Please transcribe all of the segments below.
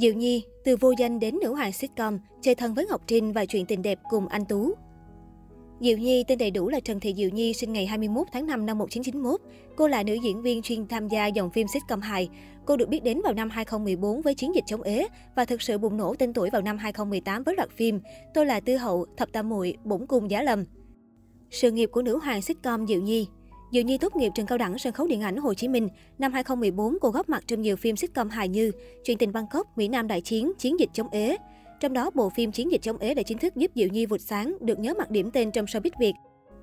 Diệu Nhi, từ vô danh đến nữ hoàng sitcom, chơi thân với Ngọc Trinh và chuyện tình đẹp cùng anh Tú. Diệu Nhi tên đầy đủ là Trần Thị Diệu Nhi, sinh ngày 21 tháng 5 năm 1991. Cô là nữ diễn viên chuyên tham gia dòng phim sitcom hài. Cô được biết đến vào năm 2014 với chiến dịch chống ế và thực sự bùng nổ tên tuổi vào năm 2018 với loạt phim Tôi là Tư Hậu, Thập Tam Muội, Bổn Cung Giá Lầm. Sự nghiệp của nữ hoàng sitcom Diệu Nhi Diệu Nhi tốt nghiệp trường cao đẳng sân khấu điện ảnh Hồ Chí Minh. Năm 2014, cô góp mặt trong nhiều phim sitcom hài như Chuyện tình Bangkok, Mỹ Nam đại chiến, Chiến dịch chống ế. Trong đó, bộ phim Chiến dịch chống ế đã chính thức giúp Diệu Nhi vụt sáng, được nhớ mặt điểm tên trong showbiz Việt.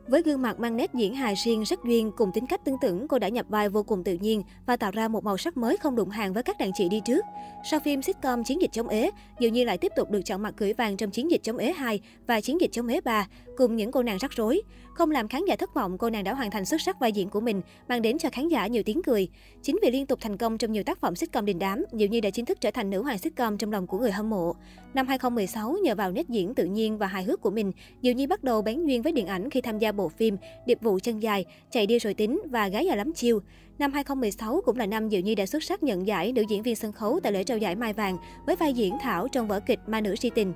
Với gương mặt mang nét diễn hài riêng rất duyên cùng tính cách tương tự, cô đã nhập vai vô cùng tự nhiên và tạo ra một màu sắc mới không đụng hàng với các đàn chị đi trước. Sau phim sitcom Chiến dịch chống ế, Diệu Nhi lại tiếp tục được chọn mặt cưỡi vàng trong Chiến dịch chống ế 2 và Chiến dịch chống ế 3 cùng những cô nàng rắc rối. Không làm khán giả thất vọng, cô nàng đã hoàn thành xuất sắc vai diễn của mình, mang đến cho khán giả nhiều tiếng cười. Chính vì liên tục thành công trong nhiều tác phẩm sitcom đình đám, Diệu Nhi đã chính thức trở thành nữ hoàng sitcom trong lòng của người hâm mộ. Năm 2016, nhờ vào nét diễn tự nhiên và hài hước của mình, Diệu Nhi bắt đầu bén duyên với điện ảnh khi tham gia bộ phim Điệp vụ chân dài, Chạy đi rồi tính và Gái già lắm chiêu. Năm 2016 cũng là năm Diệu Nhi đã xuất sắc nhận giải nữ diễn viên sân khấu tại lễ trao giải Mai Vàng với vai diễn Thảo trong vở kịch Ma nữ si tình.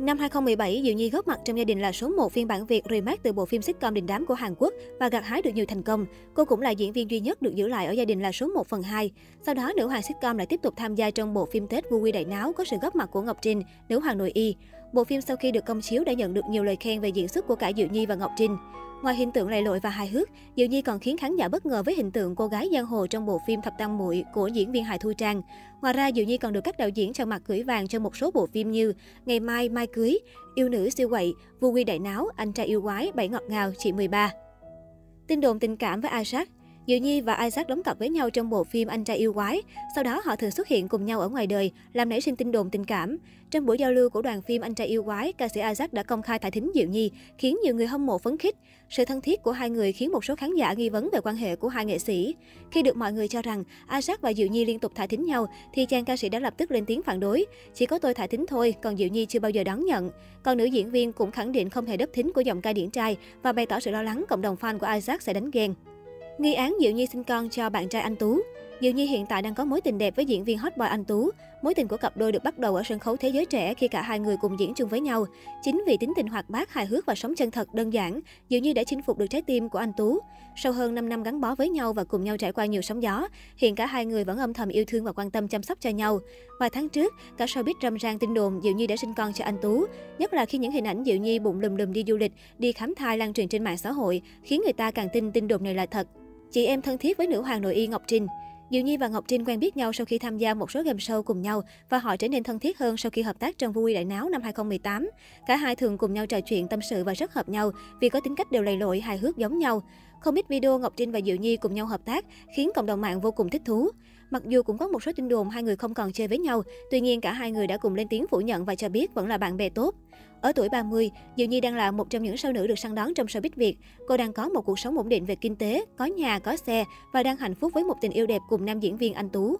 Năm 2017, Diệu Nhi góp mặt trong gia đình là số 1 phiên bản Việt remake từ bộ phim sitcom đình đám của Hàn Quốc và gặt hái được nhiều thành công. Cô cũng là diễn viên duy nhất được giữ lại ở gia đình là số 1 phần 2. Sau đó, nữ hoàng sitcom lại tiếp tục tham gia trong bộ phim Tết Vui Đại Náo có sự góp mặt của Ngọc Trinh, nữ hoàng nội y. Bộ phim sau khi được công chiếu đã nhận được nhiều lời khen về diễn xuất của cả Diệu Nhi và Ngọc Trinh. Ngoài hình tượng lầy lội và hài hước, Diệu Nhi còn khiến khán giả bất ngờ với hình tượng cô gái giang hồ trong bộ phim Thập Tam Muội của diễn viên Hải Thu Trang. Ngoài ra, Diệu Nhi còn được các đạo diễn cho mặt gửi vàng trong một số bộ phim như Ngày mai mai cưới, Yêu nữ siêu quậy, Vu quy đại náo, Anh trai yêu quái, Bảy ngọt ngào, Chị 13. Tin đồn tình cảm với Isaac Diệu Nhi và Isaac đóng cặp với nhau trong bộ phim Anh trai yêu quái. Sau đó họ thường xuất hiện cùng nhau ở ngoài đời, làm nảy sinh tin đồn tình cảm. Trong buổi giao lưu của đoàn phim Anh trai yêu quái, ca sĩ Isaac đã công khai thả thính Diệu Nhi, khiến nhiều người hâm mộ phấn khích. Sự thân thiết của hai người khiến một số khán giả nghi vấn về quan hệ của hai nghệ sĩ. Khi được mọi người cho rằng Isaac và Diệu Nhi liên tục thả thính nhau, thì chàng ca sĩ đã lập tức lên tiếng phản đối. Chỉ có tôi thả thính thôi, còn Diệu Nhi chưa bao giờ đón nhận. Còn nữ diễn viên cũng khẳng định không hề đấp thính của giọng ca điển trai và bày tỏ sự lo lắng cộng đồng fan của Isaac sẽ đánh ghen. Nghi án Diệu Nhi sinh con cho bạn trai anh Tú. Diệu Nhi hiện tại đang có mối tình đẹp với diễn viên hot boy anh Tú. Mối tình của cặp đôi được bắt đầu ở sân khấu thế giới trẻ khi cả hai người cùng diễn chung với nhau. Chính vì tính tình hoạt bát, hài hước và sống chân thật, đơn giản, Diệu Nhi đã chinh phục được trái tim của anh Tú. Sau hơn 5 năm gắn bó với nhau và cùng nhau trải qua nhiều sóng gió, hiện cả hai người vẫn âm thầm yêu thương và quan tâm chăm sóc cho nhau. Vài tháng trước, cả showbiz râm ran tin đồn Diệu Nhi đã sinh con cho anh Tú. Nhất là khi những hình ảnh Diệu Nhi bụng lùm lùm đi du lịch, đi khám thai lan truyền trên mạng xã hội, khiến người ta càng tin tin đồn này là thật. Chị em thân thiết với nữ hoàng nội y Ngọc Trinh. Diệu Nhi và Ngọc Trinh quen biết nhau sau khi tham gia một số game show cùng nhau và họ trở nên thân thiết hơn sau khi hợp tác trong Vui Đại Náo năm 2018. Cả hai thường cùng nhau trò chuyện tâm sự và rất hợp nhau vì có tính cách đều lầy lội, hài hước giống nhau. Không ít video Ngọc Trinh và Diệu Nhi cùng nhau hợp tác khiến cộng đồng mạng vô cùng thích thú. Mặc dù cũng có một số tin đồn hai người không còn chơi với nhau, tuy nhiên cả hai người đã cùng lên tiếng phủ nhận và cho biết vẫn là bạn bè tốt. Ở tuổi 30, Diệu Nhi đang là một trong những sao nữ được săn đón trong showbiz Việt. Cô đang có một cuộc sống ổn định về kinh tế, có nhà, có xe và đang hạnh phúc với một tình yêu đẹp cùng nam diễn viên anh Tú.